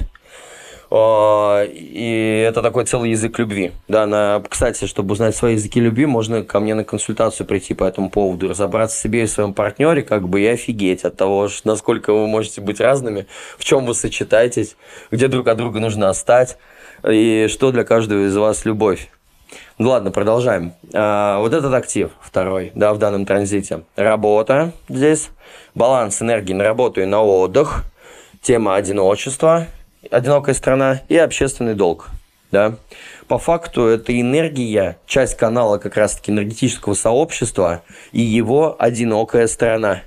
А, и это такой целый язык любви. Да, на, кстати, чтобы узнать свои языки любви, можно ко мне на консультацию прийти по этому поводу, разобраться в себе и в своем партнере, как бы и офигеть от того, насколько вы можете быть разными, в чем вы сочетаетесь, где друг от друга нужно остать, и что для каждого из вас любовь. Ну ладно, продолжаем. А, вот этот актив второй, да, в данном транзите. Работа здесь, баланс энергии на работу и на отдых, тема одиночества, одинокая страна и общественный долг. Да. По факту это энергия, часть канала как раз-таки энергетического сообщества и его одинокая сторона.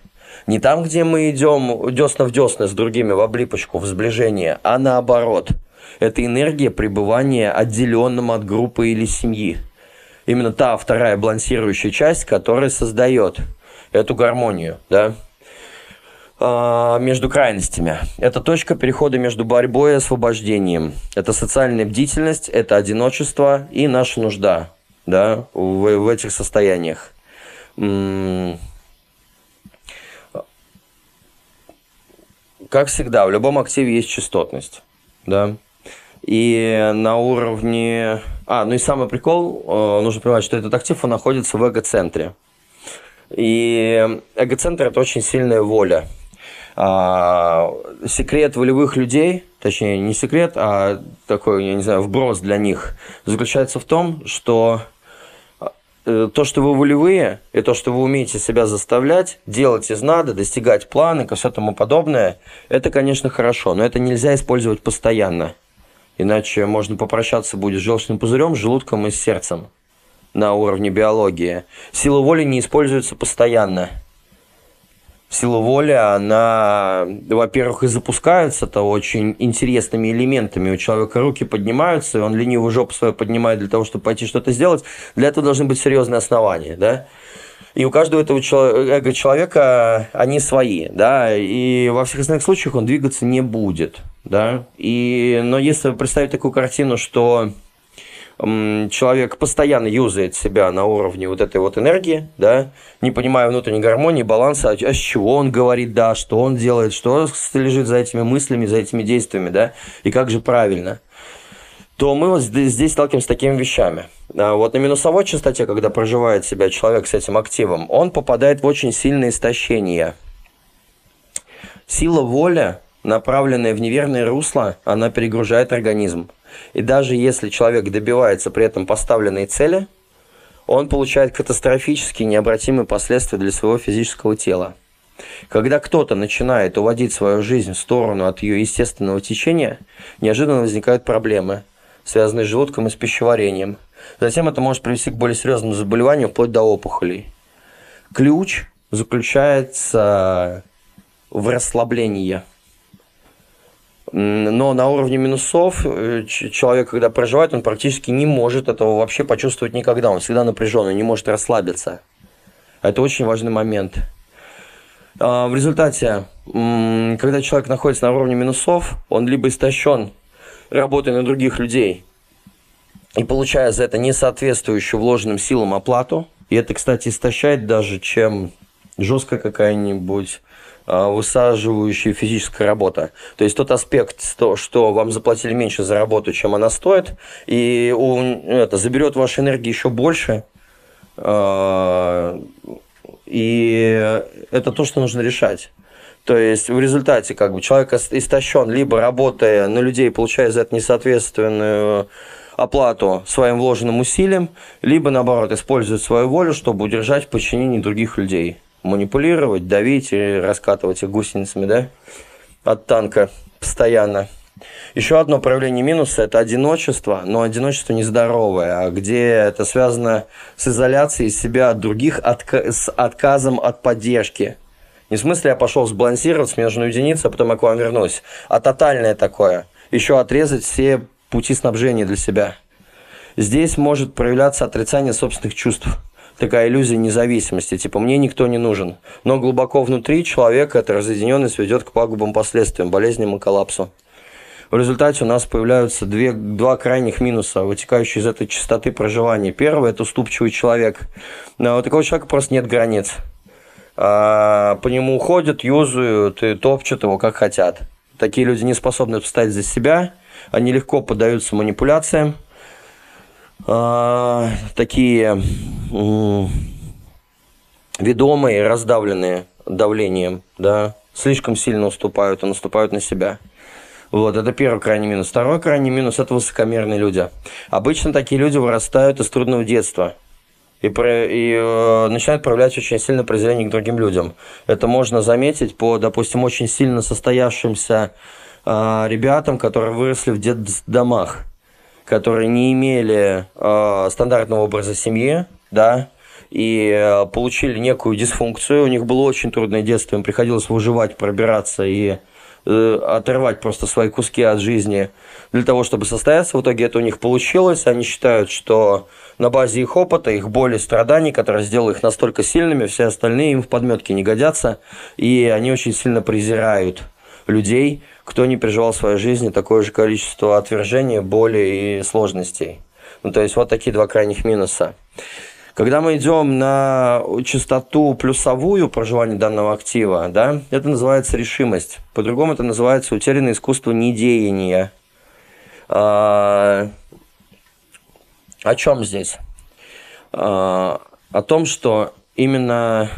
Не там, где мы идем десна в десна с другими в облипочку, в сближение, а наоборот – это энергия пребывания отделенным от группы или семьи. Именно та вторая балансирующая часть, которая создает эту гармонию, да, между крайностями. Это точка перехода между борьбой и освобождением. Это социальная бдительность, это одиночество и наша нужда да, в, в этих состояниях. Как всегда, в любом активе есть частотность. Да? И на уровне... А, ну и самый прикол, э, нужно понимать, что этот актив, он находится в эго-центре. И эго-центр – это очень сильная воля. А, секрет волевых людей, точнее, не секрет, а такой, я не знаю, вброс для них, заключается в том, что э, то, что вы волевые, и то, что вы умеете себя заставлять, делать из надо, достигать планы, и все тому подобное, это, конечно, хорошо, но это нельзя использовать постоянно. Иначе можно попрощаться будет с желчным пузырем, с желудком и с сердцем на уровне биологии. Сила воли не используется постоянно. Сила воли, она, во-первых, и запускается-то очень интересными элементами. У человека руки поднимаются, и он ленивую жопу свою поднимает для того, чтобы пойти что-то сделать. Для этого должны быть серьезные основания, да? И у каждого этого эго человека они свои, да, и во всех остальных случаях он двигаться не будет, да. И, но если представить такую картину, что человек постоянно юзает себя на уровне вот этой вот энергии, да, не понимая внутренней гармонии, баланса, а, а с чего он говорит, да, что он делает, что лежит за этими мыслями, за этими действиями, да, и как же правильно, то мы вот здесь сталкиваемся с такими вещами. А вот на минусовой частоте, когда проживает себя человек с этим активом, он попадает в очень сильное истощение. Сила воли, направленная в неверное русло, она перегружает организм. И даже если человек добивается при этом поставленной цели, он получает катастрофические необратимые последствия для своего физического тела. Когда кто-то начинает уводить свою жизнь в сторону от ее естественного течения, неожиданно возникают проблемы, связанные с желудком и с пищеварением. Затем это может привести к более серьезному заболеванию, вплоть до опухолей. Ключ заключается в расслаблении – но на уровне минусов э, человек, когда проживает, он практически не может этого вообще почувствовать никогда. Он всегда напряжен, он не может расслабиться. Это очень важный момент. А, в результате, когда человек находится на уровне минусов, он либо истощен, работая на других людей, и получая за это несоответствующую вложенным силам оплату, и это, кстати, истощает даже, чем жесткая какая-нибудь высаживающая физическая работа. То есть тот аспект, то, что вам заплатили меньше за работу, чем она стоит, и это заберет вашу энергию еще больше. А, и это то, что нужно решать. То есть в результате как бы человек истощен, либо работая на людей, получая за это несоответственную оплату своим вложенным усилиям, либо наоборот использует свою волю, чтобы удержать в подчинении других людей манипулировать, давить и раскатывать их гусеницами, да, от танка постоянно. Еще одно проявление минуса – это одиночество, но одиночество нездоровое, а где это связано с изоляцией себя от других, отка- с отказом от поддержки. Не в смысле я пошел сбалансироваться, мне нужно уединиться, а потом я к вам вернусь, а тотальное такое. Еще отрезать все пути снабжения для себя. Здесь может проявляться отрицание собственных чувств – такая иллюзия независимости, типа мне никто не нужен. Но глубоко внутри человека эта разъединенность ведет к пагубным последствиям, болезням и коллапсу. В результате у нас появляются две, два крайних минуса, вытекающие из этой частоты проживания. Первый – это уступчивый человек. Но у такого человека просто нет границ. А, по нему уходят, юзают и топчут его, как хотят. Такие люди не способны постоять за себя, они легко поддаются манипуляциям, а, такие ведомые, раздавленные давлением, да, слишком сильно уступают и наступают на себя. Вот, это первый крайний минус. Второй крайний минус – это высокомерные люди. Обычно такие люди вырастают из трудного детства и, про, и э, начинают проявлять очень сильное презрение к другим людям. Это можно заметить по, допустим, очень сильно состоявшимся э, ребятам, которые выросли в детдомах которые не имели э, стандартного образа семьи, да, и э, получили некую дисфункцию. У них было очень трудное детство, им приходилось выживать, пробираться и э, отрывать просто свои куски от жизни для того, чтобы состояться. В итоге это у них получилось. Они считают, что на базе их опыта, их боли, страданий, которые сделали их настолько сильными, все остальные им в подметке не годятся, и они очень сильно презирают людей, кто не переживал в своей жизни такое же количество отвержения, боли и сложностей. Ну, то есть вот такие два крайних минуса. Когда мы идем на частоту плюсовую проживания данного актива, да, это называется решимость. По-другому это называется утерянное искусство недеяния. А, о чем здесь? А, о том, что именно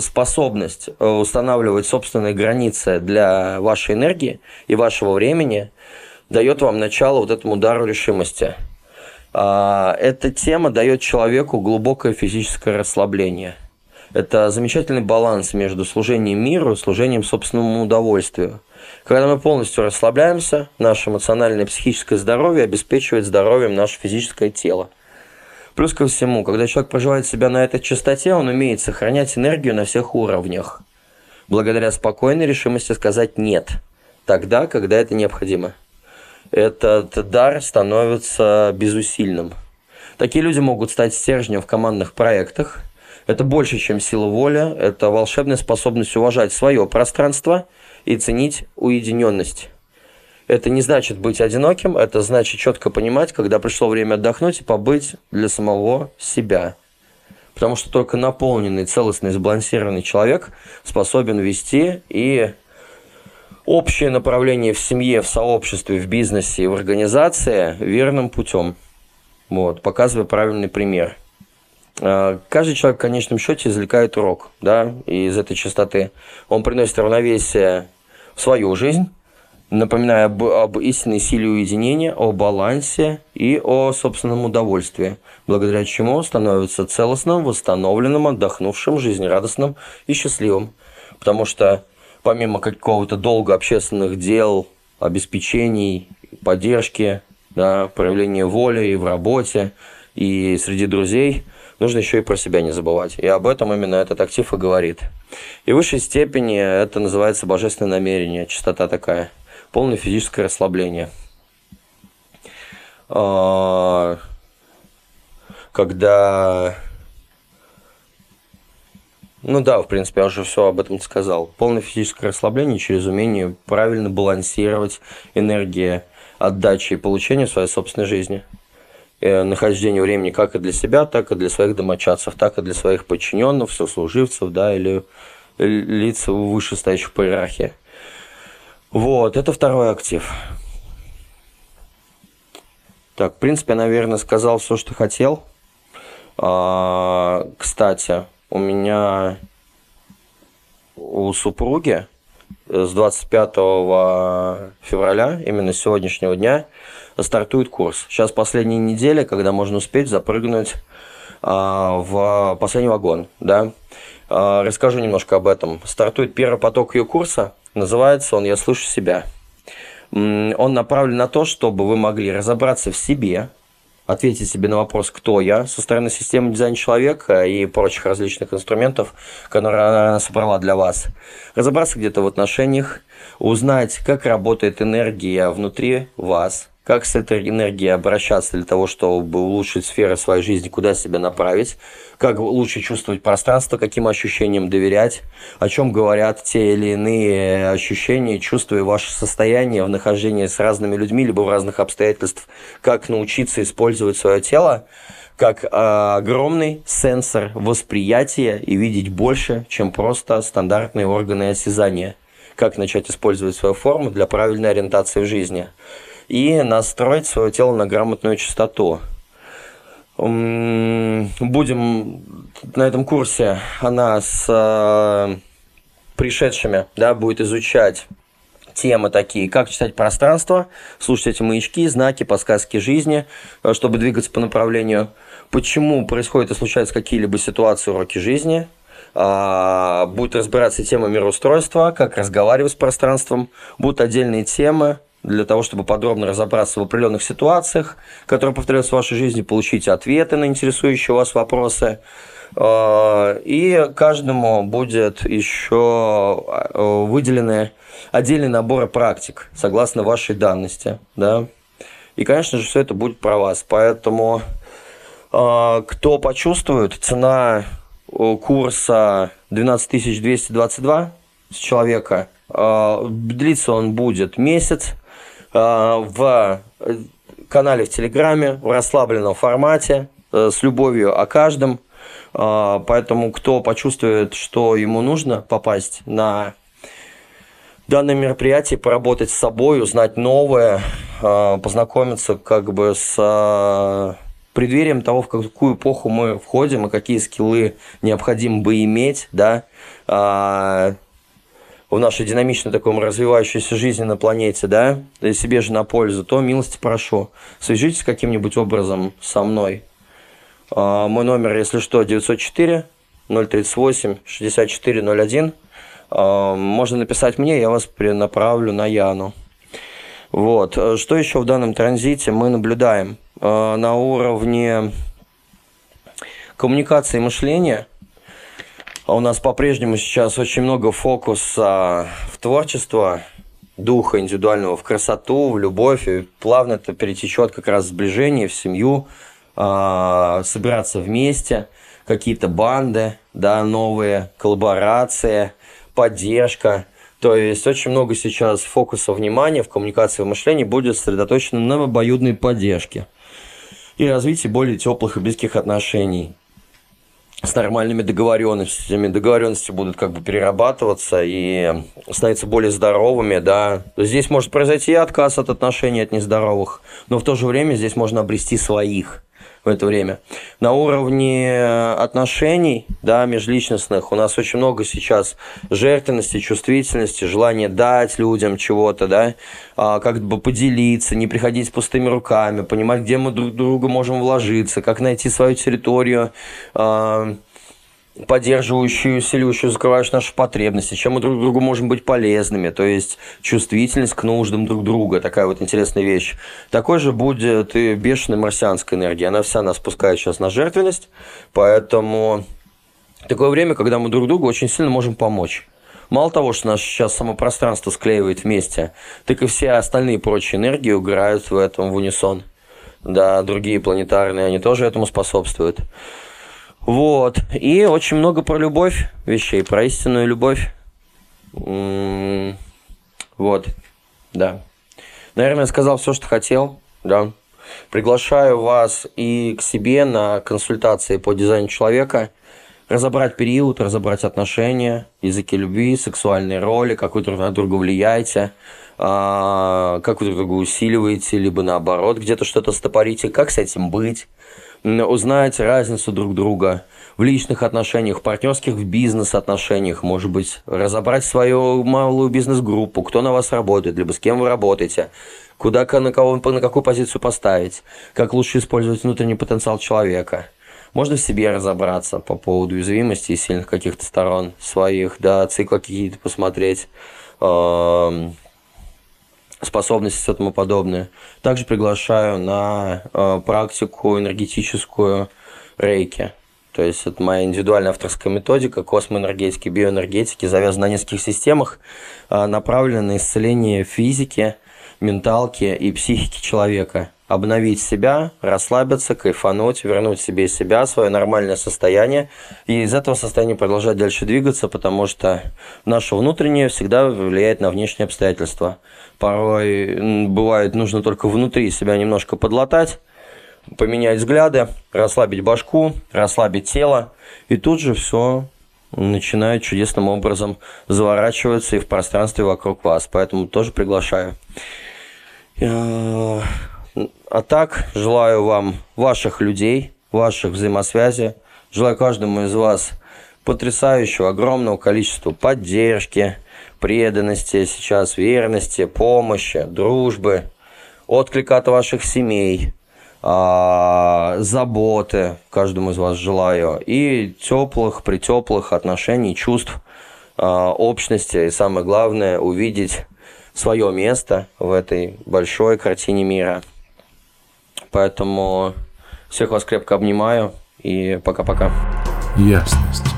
способность э, устанавливать собственные границы для вашей энергии и вашего времени дает вам начало вот этому удару решимости. А, эта тема дает человеку глубокое физическое расслабление. Это замечательный баланс между служением миру и служением собственному удовольствию. Когда мы полностью расслабляемся, наше эмоциональное и психическое здоровье обеспечивает здоровьем наше физическое тело – Плюс ко всему, когда человек проживает себя на этой частоте, он умеет сохранять энергию на всех уровнях. благодаря спокойной решимости сказать «нет» тогда, когда это необходимо. Этот дар становится безусильным. Такие люди могут стать стержнем в командных проектах. Это больше, чем сила воли. Это волшебная способность уважать свое пространство и ценить уединенность. Это не значит быть одиноким, это значит четко понимать, когда пришло время отдохнуть и побыть для самого себя. Потому что только наполненный, целостный, сбалансированный человек способен вести и общее направление в семье, в сообществе, в бизнесе и в организации верным путем. Вот, показывая правильный пример. А, каждый человек в конечном счете извлекает урок да, из этой чистоты. Он приносит равновесие в свою жизнь, напоминая об, об истинной силе уединения, о балансе и о собственном удовольствии, благодаря чему становится целостным, восстановленным, отдохнувшим, жизнерадостным и счастливым. Потому что помимо какого-то долга общественных дел, обеспечений, поддержки, да, проявления воли и в работе, и среди друзей, нужно еще и про себя не забывать. И об этом именно этот актив и говорит. И в высшей степени это называется божественное намерение, чистота такая – полное физическое расслабление. А, когда... Ну да, в принципе, я уже все об этом сказал. Полное физическое расслабление через умение правильно балансировать энергии отдачи и получения в своей собственной жизни. Э, нахождение времени как и для себя, так и для своих домочадцев, так и для своих подчиненных, сослуживцев, да, или лиц вышестоящих по иерархии. Вот, это второй актив. Так, в принципе, я, наверное, сказал все, что хотел. А, кстати, у меня у супруги с 25 февраля, именно с сегодняшнего дня, стартует курс. Сейчас последняя неделя, когда можно успеть запрыгнуть а, в последний вагон. Да? А, расскажу немножко об этом. Стартует первый поток ее курса – Называется он «Я слышу себя». Он направлен на то, чтобы вы могли разобраться в себе, ответить себе на вопрос «Кто я?» со стороны системы дизайна человека и прочих различных инструментов, которые она собрала для вас. Разобраться где-то в отношениях, узнать, как работает энергия внутри вас, как с этой энергией обращаться для того, чтобы улучшить сферы своей жизни, куда себя направить, как лучше чувствовать пространство, каким ощущениям доверять, о чем говорят те или иные ощущения, чувства и ваше состояние в нахождении с разными людьми, либо в разных обстоятельствах, как научиться использовать свое тело как э, огромный сенсор восприятия и видеть больше, чем просто стандартные органы осязания. Как начать использовать свою форму для правильной ориентации в жизни и настроить свое тело на грамотную частоту. Будем на этом курсе, она с э, пришедшими да, будет изучать темы такие, как читать пространство, слушать эти маячки, знаки, подсказки жизни, э, чтобы двигаться по направлению, почему происходят и случаются какие-либо ситуации, уроки жизни, а, будет разбираться тема мироустройства, как разговаривать с пространством, будут отдельные темы, для того, чтобы подробно разобраться в определенных ситуациях, которые повторяются в вашей жизни, получить ответы на интересующие вас вопросы. А, и каждому будет еще а, выделены отдельные наборы практик, согласно вашей данности. Да? И, конечно же, все это будет про вас. Поэтому, а, кто почувствует, цена курса 12222 с человека, длиться он будет месяц, в канале в Телеграме в расслабленном формате э, с любовью о каждом. А, поэтому кто почувствует, что ему нужно попасть на данное мероприятие, поработать с собой, узнать новое, а, познакомиться как бы с преддверием того, в какую эпоху мы входим и какие скиллы необходимо бы иметь, да, в нашей динамичной таком развивающейся жизни на планете, да, и себе же на пользу, то милости прошу. Свяжитесь каким-нибудь образом со мной. А, мой номер, если что, 904 038 6401. А, можно написать мне, я вас перенаправлю на Яну. Вот. Что еще в данном транзите мы наблюдаем? А, на уровне коммуникации мышления – у нас по-прежнему сейчас очень много фокуса в творчество, духа индивидуального в красоту, в любовь, и плавно это перетечет как раз в сближение, в семью, э, собираться вместе, какие-то банды, да, новые, коллаборации, поддержка. То есть очень много сейчас фокуса внимания в коммуникации в мышлении будет сосредоточено на обоюдной поддержке и развитии более теплых и близких отношений с нормальными договоренностями. Договоренности будут как бы перерабатываться и становиться более здоровыми, да. Здесь может произойти отказ от отношений от нездоровых, но в то же время здесь можно обрести своих в это время. На уровне отношений, да, межличностных, у нас очень много сейчас жертвенности, чувствительности, желания дать людям чего-то, да, а, как бы поделиться, не приходить с пустыми руками, понимать, где мы друг друга можем вложиться, как найти свою территорию, а, поддерживающую, усиливающую, закрывающую наши потребности, чем мы друг другу можем быть полезными, то есть чувствительность к нуждам друг друга, такая вот интересная вещь. Такой же будет и бешеная марсианская энергия, она вся нас спускает сейчас на жертвенность, поэтому такое время, когда мы друг другу очень сильно можем помочь. Мало того, что наше сейчас самопространство склеивает вместе, так и все остальные прочие энергии играют в этом в унисон. Да, другие планетарные, они тоже этому способствуют. Вот. И очень много про любовь вещей, про истинную любовь. Вот. Да. Наверное, я сказал все, что хотел. Да. Приглашаю вас и к себе на консультации по дизайну человека. Разобрать период, разобрать отношения, языки любви, сексуальные роли, как вы друг на друга влияете, а, как вы друг друга усиливаете, либо наоборот, где-то что-то стопорите, как с этим быть узнать разницу друг друга в личных отношениях, в партнерских, в бизнес-отношениях, может быть, разобрать свою малую бизнес-группу, кто на вас работает, либо с кем вы работаете, куда, на, кого, на какую позицию поставить, как лучше использовать внутренний потенциал человека. Можно в себе разобраться по поводу уязвимости и сильных каких-то сторон своих, да, циклы какие-то посмотреть, способности и тому подобное. Также приглашаю на э, практику энергетическую рейки. То есть это моя индивидуальная авторская методика космоэнергетики, биоэнергетики, завязана на нескольких системах, э, направлена на исцеление физики, менталки и психики человека. Обновить себя, расслабиться, кайфануть, вернуть себе себя, свое нормальное состояние. И из этого состояния продолжать дальше двигаться, потому что наше внутреннее всегда влияет на внешние обстоятельства. Порой бывает нужно только внутри себя немножко подлатать, поменять взгляды, расслабить башку, расслабить тело, и тут же все начинает чудесным образом заворачиваться и в пространстве вокруг вас. Поэтому тоже приглашаю. А так, желаю вам ваших людей, ваших взаимосвязей. Желаю каждому из вас потрясающего, огромного количества поддержки, преданности сейчас, верности, помощи, дружбы, отклика от ваших семей, а, заботы каждому из вас желаю и теплых, притеплых отношений, чувств, а, общности и самое главное увидеть свое место в этой большой картине мира. Поэтому всех вас крепко обнимаю и пока-пока. Ясность.